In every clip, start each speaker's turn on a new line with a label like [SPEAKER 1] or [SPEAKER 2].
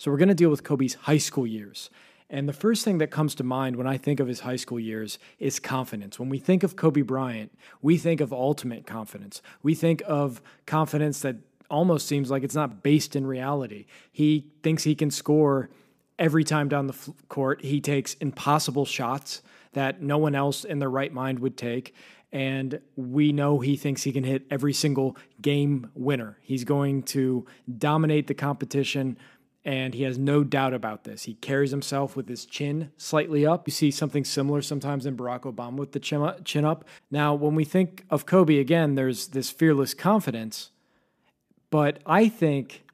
[SPEAKER 1] So we're going to deal with Kobe's high school years. And the first thing that comes to mind when I think of his high school years is confidence. When we think of Kobe Bryant, we think of ultimate confidence. We think of confidence that almost seems like it's not based in reality. He thinks he can score every time down the court. He takes impossible shots that no one else in their right mind would take. And we know he thinks he can hit every single game winner. He's going to dominate the competition and he has no doubt about this. He carries himself with his chin slightly up. You see something similar sometimes in Barack Obama with the chin up. Now, when we think of Kobe again, there's this fearless confidence, but I think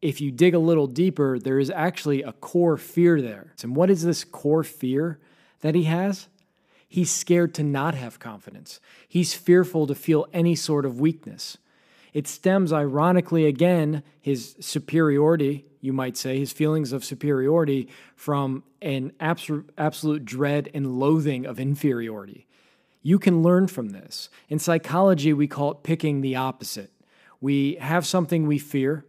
[SPEAKER 1] if you dig a little deeper, there is actually a core fear there. And what is this core fear that he has? He's scared to not have confidence. He's fearful to feel any sort of weakness. It stems, ironically, again, his superiority, you might say, his feelings of superiority from an absolute, absolute dread and loathing of inferiority. You can learn from this. In psychology, we call it picking the opposite. We have something we fear,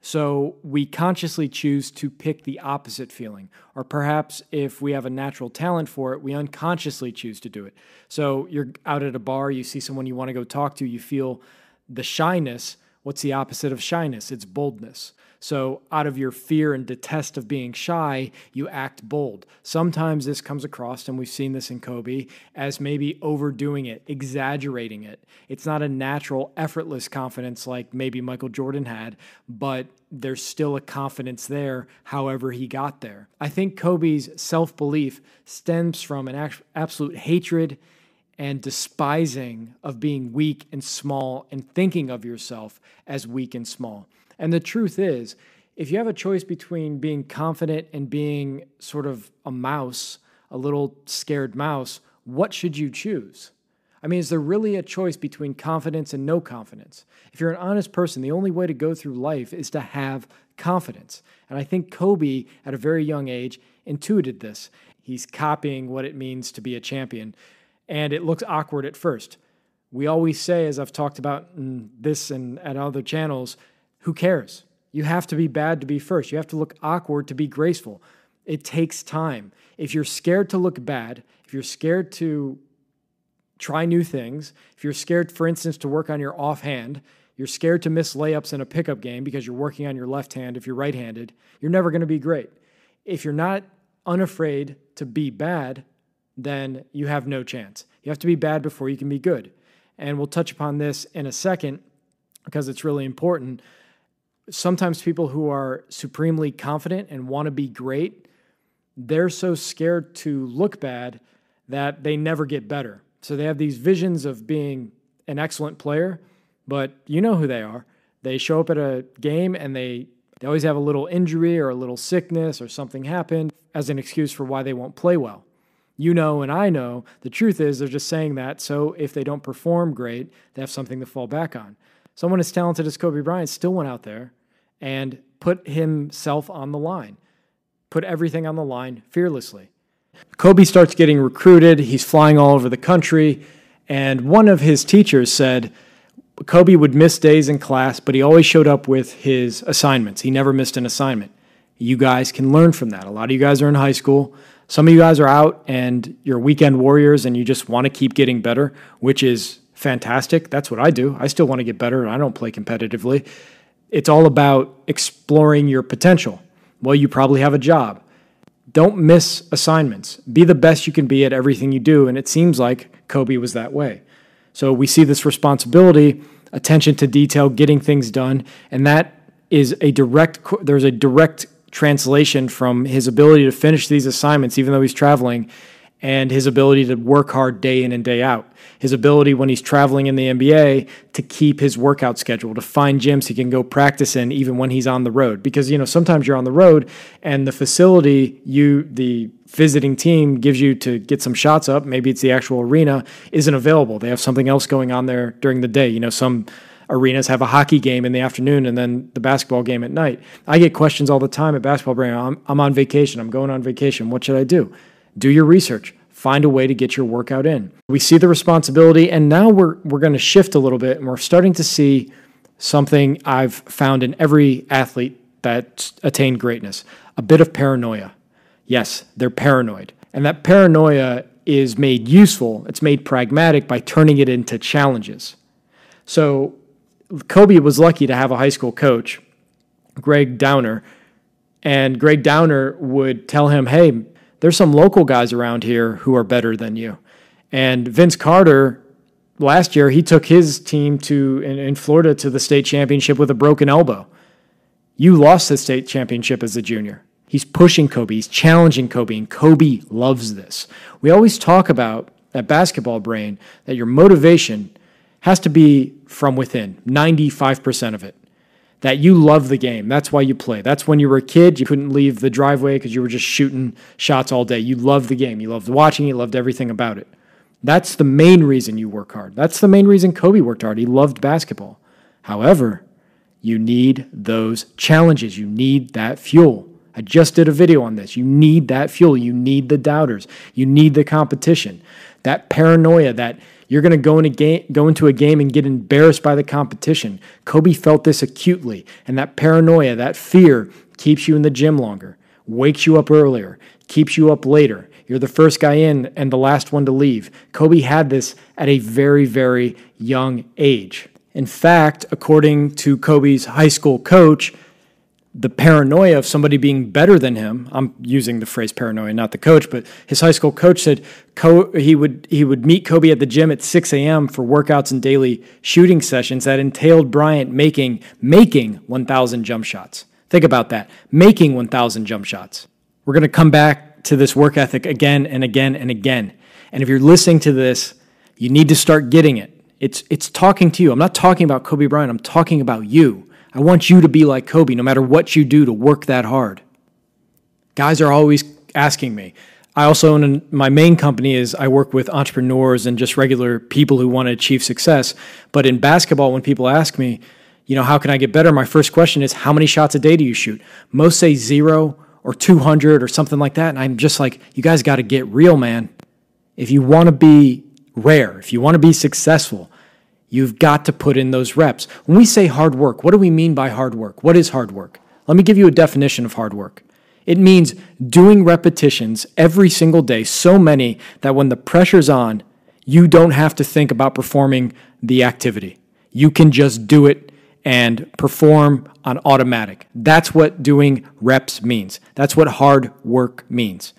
[SPEAKER 1] so we consciously choose to pick the opposite feeling. Or perhaps if we have a natural talent for it, we unconsciously choose to do it. So you're out at a bar, you see someone you want to go talk to, you feel the shyness, what's the opposite of shyness? It's boldness. So, out of your fear and detest of being shy, you act bold. Sometimes this comes across, and we've seen this in Kobe, as maybe overdoing it, exaggerating it. It's not a natural, effortless confidence like maybe Michael Jordan had, but there's still a confidence there, however, he got there. I think Kobe's self belief stems from an absolute hatred and despising of being weak and small and thinking of yourself as weak and small. And the truth is, if you have a choice between being confident and being sort of a mouse, a little scared mouse, what should you choose? I mean, is there really a choice between confidence and no confidence? If you're an honest person, the only way to go through life is to have confidence. And I think Kobe, at a very young age, intuited this. He's copying what it means to be a champion and it looks awkward at first. We always say, as I've talked about in this and at other channels, who cares? You have to be bad to be first. You have to look awkward to be graceful. It takes time. If you're scared to look bad, if you're scared to try new things, if you're scared, for instance, to work on your offhand, you're scared to miss layups in a pickup game because you're working on your left hand if you're right handed, you're never going to be great. If you're not unafraid to be bad, then you have no chance. You have to be bad before you can be good. And we'll touch upon this in a second because it's really important. Sometimes people who are supremely confident and want to be great, they're so scared to look bad that they never get better. So they have these visions of being an excellent player, but you know who they are. They show up at a game and they they always have a little injury or a little sickness or something happened as an excuse for why they won't play well you know and I know. The truth is, they're just saying that so if they don't perform great, they have something to fall back on. Someone as talented as Kobe Bryant still went out there and put himself on the line, put everything on the line fearlessly. Kobe starts getting recruited, he's flying all over the country, and one of his teachers said, Kobe would miss days in class, but he always showed up with his assignments. He never missed an assignment. You guys can learn from that. A lot of you guys are in high school. Some of you guys are out and you're weekend warriors and you just want to keep getting better, which is fantastic. That's what I do. I still want to get better and I don't play competitively. It's all about exploring your potential. Well, you probably have a job. Don't miss assignments. Be the best you can be at everything you do. And it seems like Kobe was that way. So we see this responsibility, attention to detail, getting things done, and that is a direct there's a direct translation from his ability to finish these assignments, even though he's traveling, and his ability to work hard day in and day out. His ability when he's traveling in the NBA to keep his workout schedule, to find gyms he can go practice in even when he's on the road. Because, you know, sometimes you're on the road and the facility you, the visiting team gives you to get some shots up, maybe it's the actual arena, isn't available. They have something else going on there during the day. You know, some arenas have a hockey game in the afternoon and then the basketball game at night. I get questions all the time at basketball brain. I'm, I'm on vacation. I'm going on vacation. What should I do? Do your research. Find a way to get your workout in. We see the responsibility, and now we're we're going to shift a little bit, and we're starting to see something I've found in every athlete that attained greatness? A bit of paranoia. Yes, they're paranoid. And that paranoia is made useful, it's made pragmatic by turning it into challenges. So Kobe was lucky to have a high school coach, Gregg Downer, and Gregg Downer would tell him, hey, there's some local guys around here who are better than you. And Vince Carter, last year, he took his team to in, in Florida to the state championship with a broken elbow. You lost the state championship as a junior. He's pushing Kobe, he's challenging Kobe, and Kobe loves this. We always talk about at basketball brain that your motivation has to be from within, 95% of it. That you love the game. That's why you play. That's when you were a kid, you couldn't leave the driveway because you were just shooting shots all day. You loved the game. You loved watching, you loved everything about it. That's the main reason you work hard. That's the main reason Kobe worked hard. He loved basketball. However, you need those challenges. You need that fuel. I just did a video on this. You need that fuel. You need the doubters. You need the competition. That paranoia that you're going to go in game, go into a game and get embarrassed by the competition. Kobe felt this acutely, and that paranoia, that fear, keeps you in the gym longer, wakes you up earlier, keeps you up later. You're the first guy in and the last one to leave. Kobe had this at a very, very young age. In fact, according to Kobe's high school coach, the paranoia of somebody being better than him. I'm using the phrase paranoia, not the coach, but his high school coach said he would he would meet Kobe at the gym at 6 a.m. for workouts and daily shooting sessions that entailed Bryant making making 1,000 jump shots. Think about that, making 1,000 jump shots. We're to come back to this work ethic again and again and again. And if you're listening to this, you need to start getting it. It's it's talking to you. I'm not talking about Kobe Bryant. I'm talking about you. I want you to be like Kobe, no matter what you do to work that hard. Guys are always asking me. I also own my main company is I work with entrepreneurs and just regular people who want to achieve success. But in basketball, when people ask me, you know, how can I get better? My first question is, how many shots a day do you shoot? Most say zero or 200 or something like that. And I'm just like, you guys got to get real, man. If you want to be rare, if you want to be successful, You've got to put in those reps. When we say hard work, what do we mean by hard work? What is hard work? Let me give you a definition of hard work. It means doing repetitions every single day, so many that when the pressure's on, you don't have to think about performing the activity. You can just do it and perform on automatic. That's what doing reps means. That's what hard work means.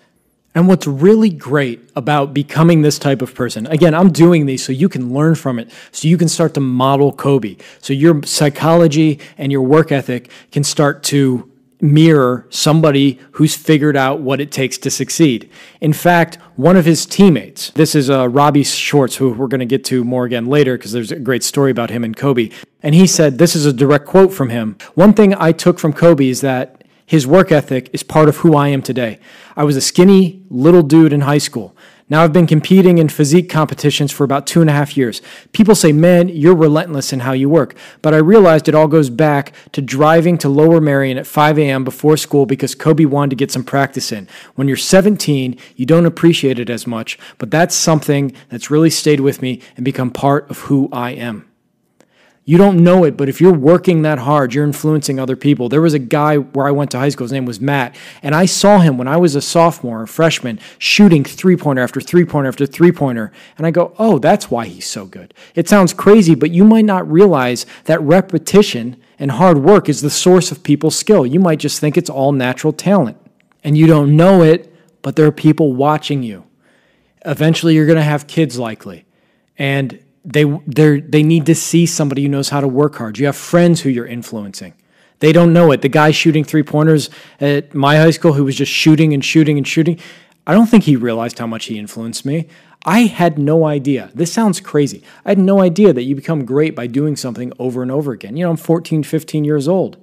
[SPEAKER 1] And what's really great about becoming this type of person, again, I'm doing these so you can learn from it, so you can start to model Kobe. So your psychology and your work ethic can start to mirror somebody who's figured out what it takes to succeed. In fact, one of his teammates, this is uh, Robbie Schwartz, who we're going to get to more again later because there's a great story about him and Kobe. And he said, This is a direct quote from him. One thing I took from Kobe is that his work ethic is part of who I am today. I was a skinny little dude in high school. Now I've been competing in physique competitions for about two and a half years. People say, man, you're relentless in how you work. But I realized it all goes back to driving to Lower Merion at 5 a.m. before school because Kobe wanted to get some practice in. When you're 17, you don't appreciate it as much, but that's something that's really stayed with me and become part of who I am. You don't know it, but if you're working that hard, you're influencing other people. There was a guy where I went to high school, his name was Matt, and I saw him when I was a sophomore, a freshman, shooting three pointer after three pointer after three pointer. And I go, oh, that's why he's so good. It sounds crazy, but you might not realize that repetition and hard work is the source of people's skill. You might just think it's all natural talent, and you don't know it, but there are people watching you. Eventually, you're going to have kids likely. And they they they need to see somebody who knows how to work hard. You have friends who you're influencing. They don't know it. The guy shooting three pointers at my high school who was just shooting and shooting and shooting, I don't think he realized how much he influenced me. I had no idea. This sounds crazy. I had no idea that you become great by doing something over and over again. You know, I'm 14, 15 years old.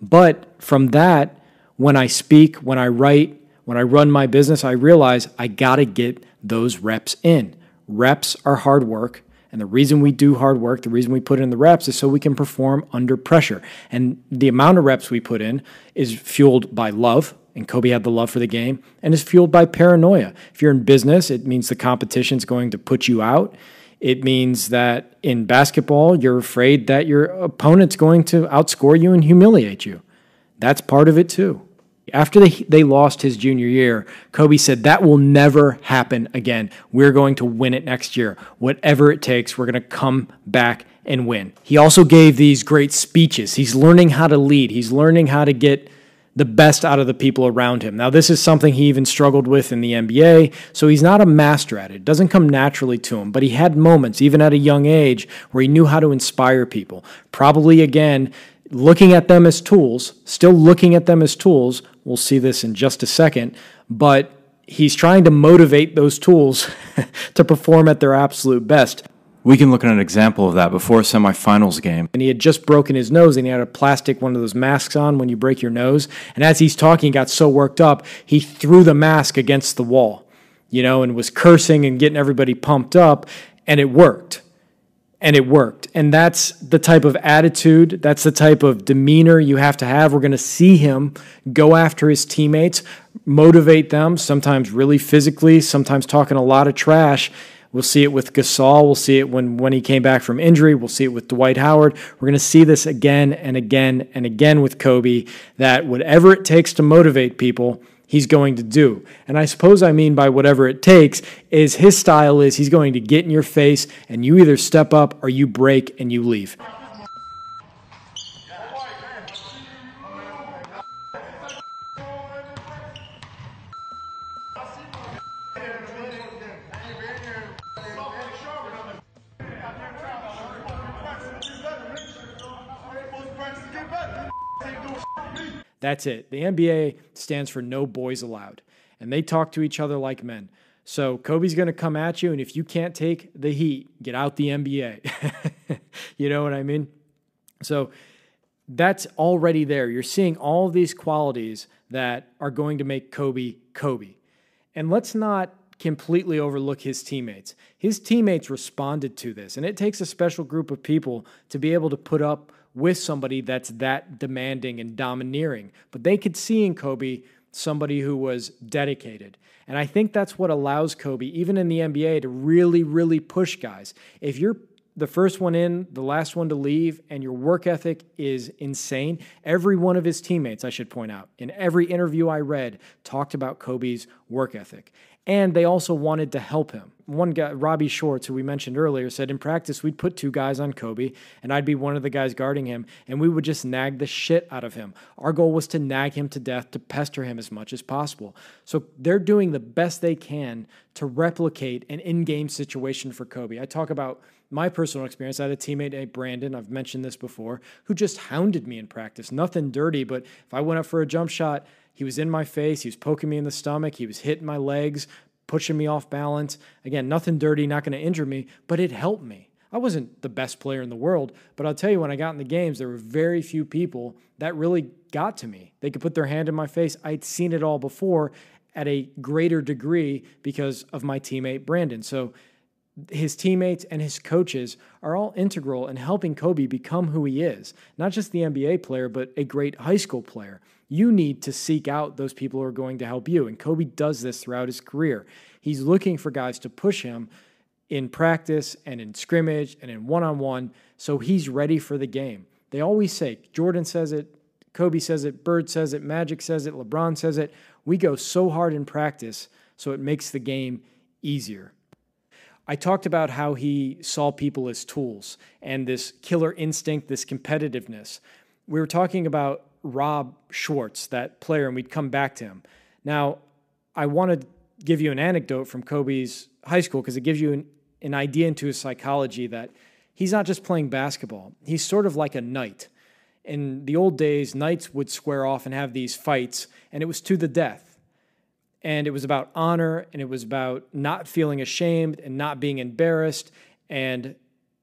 [SPEAKER 1] But from that, when I speak, when I write, when I run my business, I realize I got to get those reps in. Reps are hard work and the reason we do hard work, the reason we put in the reps is so we can perform under pressure. And the amount of reps we put in is fueled by love. And Kobe had the love for the game and is fueled by paranoia. If you're in business, it means the competition is going to put you out. It means that in basketball, you're afraid that your opponent's going to outscore you and humiliate you. That's part of it too. After they, they lost his junior year, Kobe said, That will never happen again. We're going to win it next year. Whatever it takes, we're going to come back and win. He also gave these great speeches. He's learning how to lead, he's learning how to get the best out of the people around him. Now, this is something he even struggled with in the NBA, so he's not a master at it. It doesn't come naturally to him, but he had moments, even at a young age, where he knew how to inspire people. Probably, again, looking at them as tools, still looking at them as tools. We'll see this in just a second, but he's trying to motivate those tools to perform at their absolute best.
[SPEAKER 2] We can look at an example of that before a semifinals game.
[SPEAKER 1] And he had just broken his nose and he had a plastic one of those masks on when you break your nose. And as he's talking, he got so worked up, he threw the mask against the wall, you know, and was cursing and getting everybody pumped up. And it worked. And it worked. And that's the type of attitude, that's the type of demeanor you have to have. We're going to see him go after his teammates, motivate them, sometimes really physically, sometimes talking a lot of trash We'll see it with Gasol. We'll see it when, when he came back from injury. We'll see it with Dwight Howard. We're going to see this again and again and again with Kobe that whatever it takes to motivate people, he's going to do. And I suppose I mean by whatever it takes is his style is he's going to get in your face and you either step up or you break and you leave. That's it. The NBA stands for no boys allowed, and they talk to each other like men. So Kobe's going to come at you, and if you can't take the heat, get out the NBA. you know what I mean? So that's already there. You're seeing all these qualities that are going to make Kobe Kobe. And let's not completely overlook his teammates. His teammates responded to this, and it takes a special group of people to be able to put up with somebody that's that demanding and domineering. But they could see in Kobe somebody who was dedicated. And I think that's what allows Kobe, even in the NBA, to really, really push guys. If you're the first one in, the last one to leave, and your work ethic is insane. Every one of his teammates, I should point out, in every interview I read, talked about Kobe's work ethic and they also wanted to help him. One guy, Robbie Schwartz, who we mentioned earlier, said in practice we'd put two guys on Kobe, and I'd be one of the guys guarding him, and we would just nag the shit out of him. Our goal was to nag him to death, to pester him as much as possible. So they're doing the best they can to replicate an in game situation for Kobe. I talk about my personal experience. I had a teammate named Brandon, I've mentioned this before, who just hounded me in practice. Nothing dirty, but if I went up for a jump shot, he was in my face. He was poking me in the stomach. He was hitting my legs, pushing me off balance. Again, nothing dirty, not going to injure me, but it helped me. I wasn't the best player in the world, but I'll tell you, when I got in the games, there were very few people that really got to me. They could put their hand in my face. I'd seen it all before at a greater degree because of my teammate, Brandon. So his teammates and his coaches are all integral in helping Kobe become who he is, not just the NBA player, but a great high school player. You need to seek out those people who are going to help you. And Kobe does this throughout his career. He's looking for guys to push him in practice and in scrimmage and in one on one so he's ready for the game. They always say, Jordan says it, Kobe says it, Bird says it, Magic says it, LeBron says it. We go so hard in practice so it makes the game easier. I talked about how he saw people as tools and this killer instinct, this competitiveness. We were talking about Rob Schwartz, that player, and we'd come back to him. Now, I want to give you an anecdote from Kobe's high school because it gives you an, an idea into his psychology that he's not just playing basketball, he's sort of like a knight. In the old days, knights would square off and have these fights, and it was to the death and it was about honor and it was about not feeling ashamed and not being embarrassed. And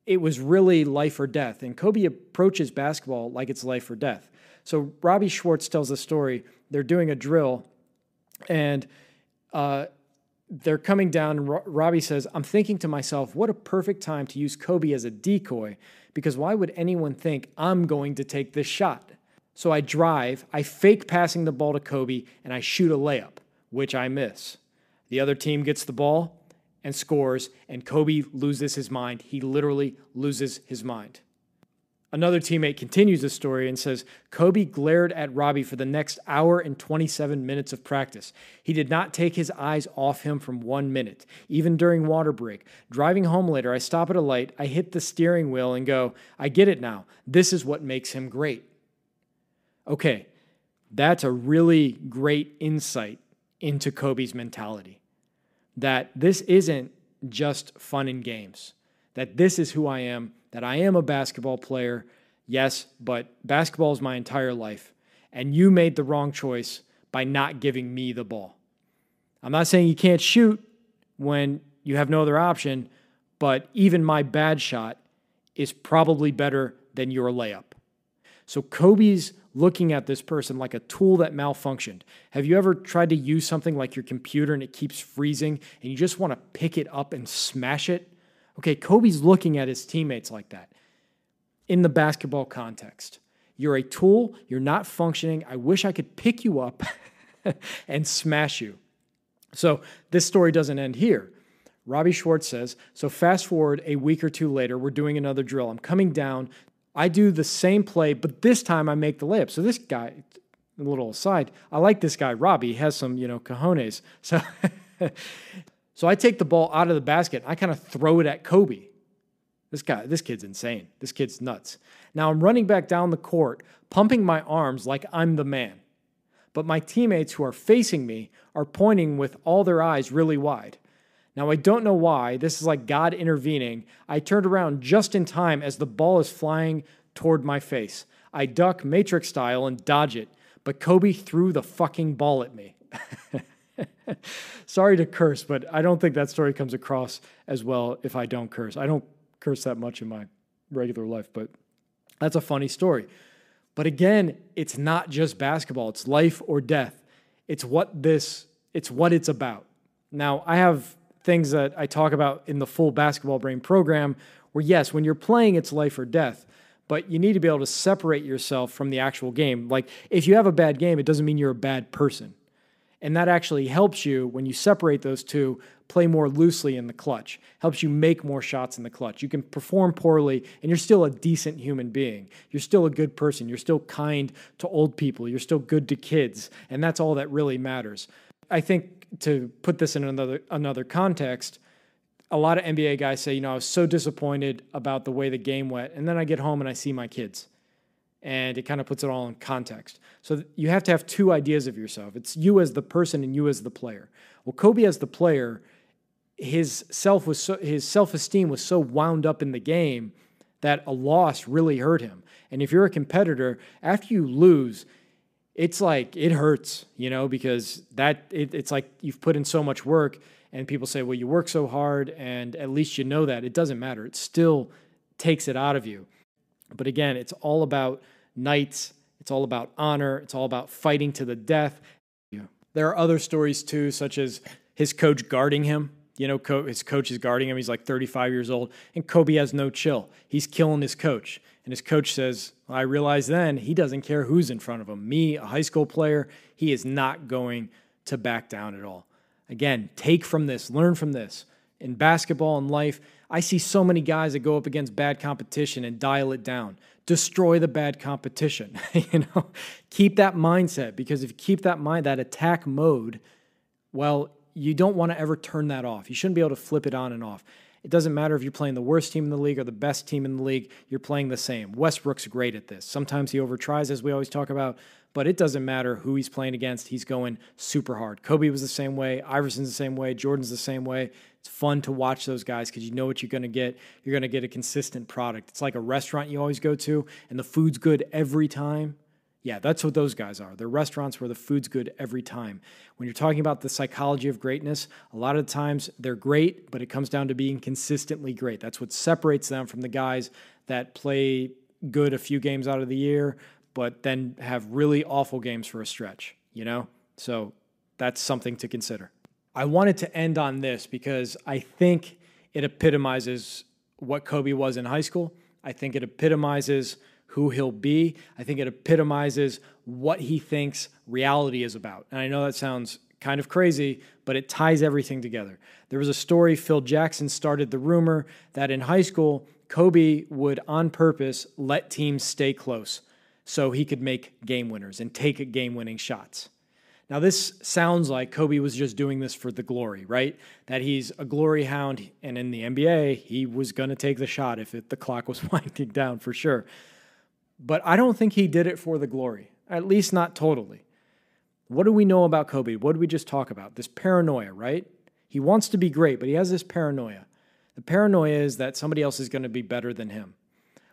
[SPEAKER 1] it was really life or death. And kobe approaches basketball like it's life or death. So robbie schwartz tells the story. They're doing a drill and uh, they're coming down. And robbie says i'm thinking to myself what a perfect time to use kobe as a decoy because why would anyone think i'm going to take this shot? So i drive i fake passing the ball to kobe and i shoot a layup which I miss. The other team gets the ball and scores, and Kobe loses his mind. He literally loses his mind. Another teammate continues the story and says Kobe glared at Robbie for the next hour and 27 minutes of practice. He did not take his eyes off him from one minute, even during water break. Driving home later, I stop at a light, I hit the steering wheel and go, I get it now. This is what makes him great. Okay, that's a really great insight into Kobe's mentality. That this isn't just fun and games, that this is who I am that I am a basketball player, yes, but basketball is my entire life. And you made the wrong choice by not giving me the ball. I'm not saying you can't shoot when you have no other option, but even my bad shot is probably better than your layup. So Kobe's looking at this person like a tool that malfunctioned. Have you ever tried to use something like your computer and it keeps freezing and you just want to pick it up and smash it? Okay, Kobe's looking at his teammates like that in the basketball context. You're a tool, you're not functioning. I wish I could pick you up and smash you. So this story doesn't end here. Robbie Schwartz says, so fast forward a week or two later, we're doing another drill. I'm coming down. I do the same play, but this time I make the layup. So this guy, a little aside, I like this guy, Robbie. He has some, you know, cojones. So So I take the ball out of the basket. I kind of throw it at Kobe. This guy, this kid's insane. This kid's nuts. Now I'm running back down the court, pumping my arms like I'm the man. But my teammates who are facing me are pointing with all their eyes really wide. Now I don't know why. This is like God intervening. I turned around just in time as the ball is flying toward my face. I duck Matrix style and dodge it, but Kobe threw the fucking ball at me. Sorry to curse, but I don't think that story comes across as well if I don't curse. I don't curse that much in my regular life, but that's a funny story. But again, it's not just basketball, it's life or death. It's what this it's what it's about. Now, I have things that I talk about in the full basketball brain program where yes, when you're playing it's life or death, but you need to be able to separate yourself from the actual game. Like if you have a bad game, it doesn't mean you're a bad person. And that actually helps you when you separate those two play more loosely in the clutch, helps you make more shots in the clutch. You can perform poorly and you're still a decent human being. You're still a good person. You're still kind to old people. You're still good to kids. And that's all that really matters. I think to put this in another another context, a lot of NBA guys say, you know, I was so disappointed about the way the game went. And then I get home and I see my kids and it kind of puts it all in context. So you have to have two ideas of yourself. It's you as the person and you as the player. Well, Kobe as the player, his self was so, his self-esteem was so wound up in the game that a loss really hurt him. And if you're a competitor, after you lose, it's like it hurts, you know, because that it, it's like you've put in so much work and people say, "Well, you work so hard and at least you know that." It doesn't matter. It still takes it out of you. But again, it's all about knights, it's all about honor, it's all about fighting to the death. Yeah. There are other stories too, such as his coach guarding him. You know, his coach is guarding him. He's like 35 years old, and Kobe has no chill. He's killing his coach. And his coach says, I realize then he doesn't care who's in front of him. Me, a high school player, he is not going to back down at all. Again, take from this, learn from this. In basketball and life, I see so many guys that go up against bad competition and dial it down. Destroy the bad competition. you know, keep that mindset because if you keep that mind, that attack mode, well, you don't want to ever turn that off. You shouldn't be able to flip it on and off. It doesn't matter if you're playing the worst team in the league or the best team in the league, you're playing the same. Westbrook's great at this. Sometimes he overtries, as we always talk about, but it doesn't matter who he's playing against. He's going super hard. Kobe was the same way. Iverson's the same way. Jordan's the same way. It's fun to watch those guys because you know what you're going to get. You're going to get a consistent product. It's like a restaurant you always go to, and the food's good every time. Yeah, that's what those guys are. They're restaurants where the food's good every time. When you're talking about the psychology of greatness, a lot of the times they're great, but it comes down to being consistently great. That's what separates them from the guys that play good a few games out of the year, but then have really awful games for a stretch, you know? So that's something to consider. I wanted to end on this because I think it epitomizes what Kobe was in high school. I think it epitomizes who he'll be. I think it epitomizes what he thinks reality is about. And I know that sounds kind of crazy, but it ties everything together. There was a story Phil Jackson started the rumor that in high school, Kobe would on purpose let teams stay close so he could make game winners and take game winning shots. Now, this sounds like Kobe was just doing this for the glory, right? That he's a glory hound, and in the NBA, he was going to take the shot if it, the clock was winding down for sure. But I don't think he did it for the glory, at least not totally. What do we know about Kobe? What did we just talk about? This paranoia, right? He wants to be great, but he has this paranoia. The paranoia is that somebody else is going to be better than him.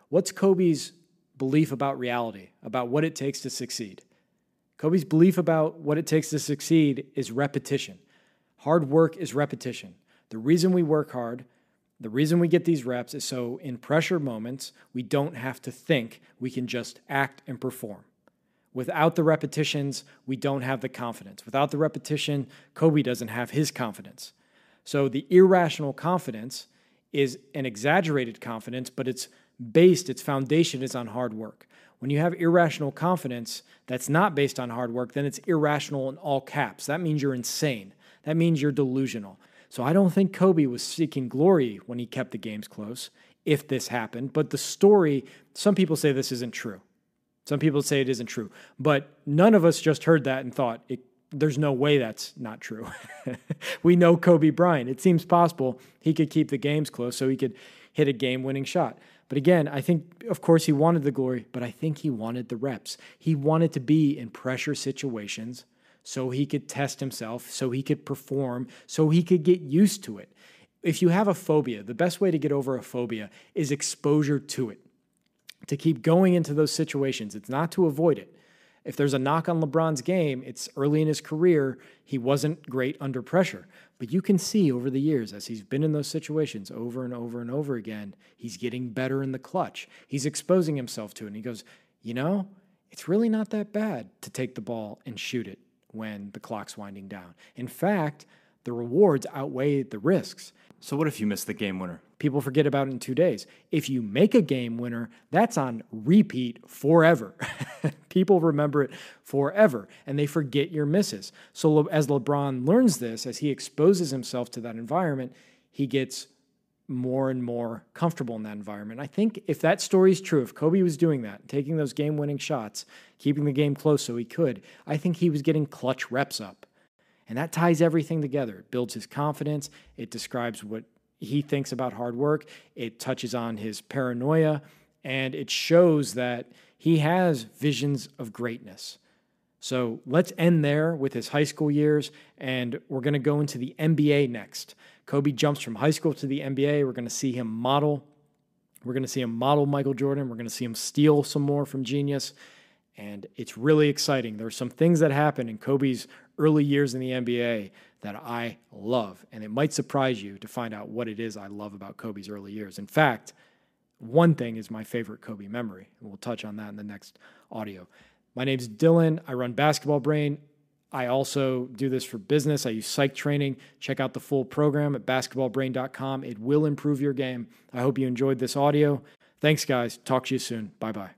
[SPEAKER 1] What's Kobe's belief about reality, about what it takes to succeed? Kobe's belief about what it takes to succeed is repetition. Hard work is repetition. The reason we work hard, the reason we get these reps is so in pressure moments, we don't have to think, we can just act and perform. Without the repetitions, we don't have the confidence. Without the repetition, Kobe doesn't have his confidence. So the irrational confidence is an exaggerated confidence, but it's based, its foundation is on hard work. When you have irrational confidence that's not based on hard work, then it's irrational in all caps. That means you're insane. That means you're delusional. So I don't think Kobe was seeking glory when he kept the games close, if this happened. But the story, some people say this isn't true. Some people say it isn't true. But none of us just heard that and thought, it, there's no way that's not true. we know Kobe Bryant. It seems possible he could keep the games close so he could hit a game winning shot. But again, I think, of course, he wanted the glory, but I think he wanted the reps. He wanted to be in pressure situations so he could test himself, so he could perform, so he could get used to it. If you have a phobia, the best way to get over a phobia is exposure to it, to keep going into those situations. It's not to avoid it. If there's a knock on LeBron's game, it's early in his career, he wasn't great under pressure. But you can see over the years, as he's been in those situations over and over and over again, he's getting better in the clutch. He's exposing himself to it. And he goes, you know, it's really not that bad to take the ball and shoot it when the clock's winding down. In fact, the rewards outweigh the risks.
[SPEAKER 2] So, what if you miss the game winner?
[SPEAKER 1] People forget about it in two days. If you make a game winner, that's on repeat forever. People remember it forever and they forget your misses. So, as LeBron learns this, as he exposes himself to that environment, he gets more and more comfortable in that environment. I think if that story is true, if Kobe was doing that, taking those game winning shots, keeping the game close so he could, I think he was getting clutch reps up. And that ties everything together. It builds his confidence, it describes what he thinks about hard work, it touches on his paranoia, and it shows that he has visions of greatness. So let's end there with his high school years, and we're going to go into the NBA next. Kobe jumps from high school to the NBA. We're going to see him model. We're going to see him model Michael Jordan. We're going to see him steal some more from Genius. And it's really exciting. There are some things that happen in Kobe's early years in the NBA that I love. And it might surprise you to find out what it is I love about Kobe's early years. In fact, one thing is my favorite Kobe memory. And we'll touch on that in the next audio. My name's Dylan. I run Basketball Brain. I also do this for business. I use psych training. Check out the full program at basketballbrain.com. It will improve your game. I hope you enjoyed this audio. Thanks, guys. Talk to you soon. Bye bye.